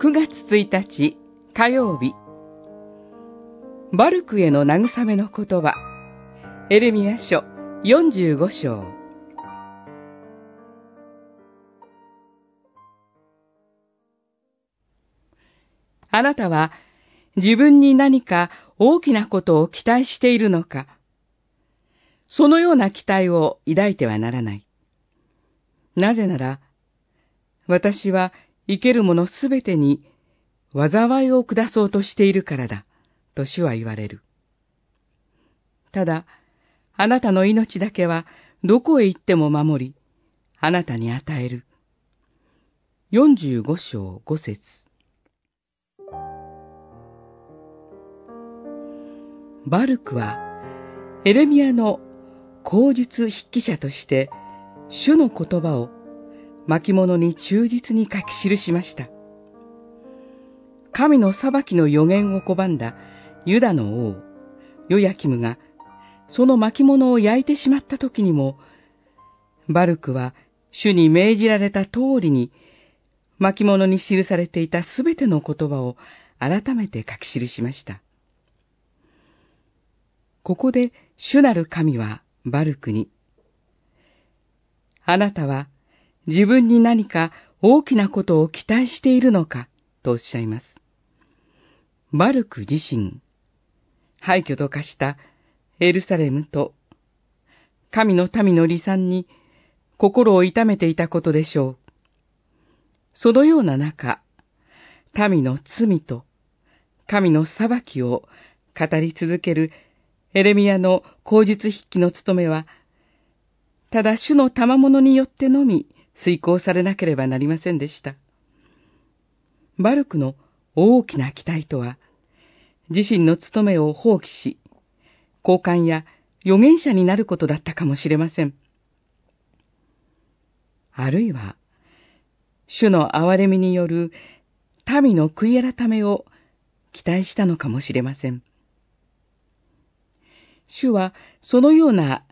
9月1日火曜日。バルクへの慰めの言葉。エレミヤ書45章。あなたは自分に何か大きなことを期待しているのか。そのような期待を抱いてはならない。なぜなら、私は生けるものすべてに災いを下そうとしているからだ、と主は言われる。ただ、あなたの命だけはどこへ行っても守り、あなたに与える。45章5節バルクは、エレミアの口述筆記者として、主の言葉を巻物に忠実に書き記しました。神の裁きの予言を拒んだユダの王、ヨヤキムが、その巻物を焼いてしまった時にも、バルクは主に命じられた通りに、巻物に記されていたすべての言葉を改めて書き記しました。ここで主なる神はバルクに、あなたは自分に何か大きなことを期待しているのかとおっしゃいます。バルク自身、廃墟と化したエルサレムと神の民の離散に心を痛めていたことでしょう。そのような中、民の罪と神の裁きを語り続けるエレミアの口述筆記の務めは、ただ主の賜物によってのみ遂行されなければなりませんでした。バルクの大きな期待とは、自身の務めを放棄し、交換や預言者になることだったかもしれません。あるいは、主の憐れみによる民の悔い改めを期待したのかもしれません。主はそのような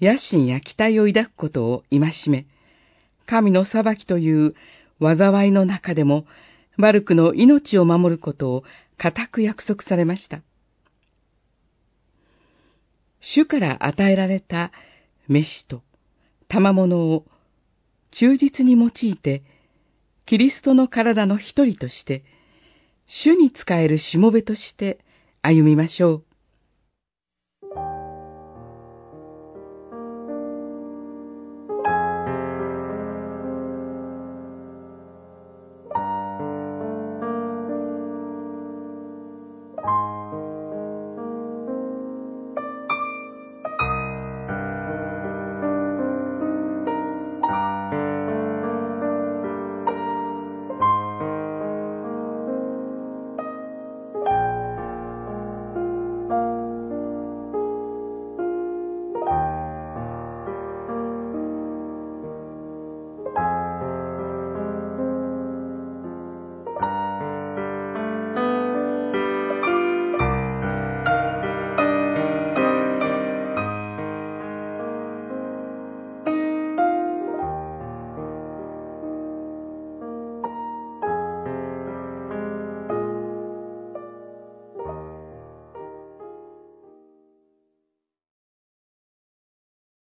野心や期待を抱くことを戒め、神の裁きという災いの中でも、バルクの命を守ることを固く約束されました。主から与えられた飯と賜物を忠実に用いて、キリストの体の一人として、主に仕えるしもべとして歩みましょう。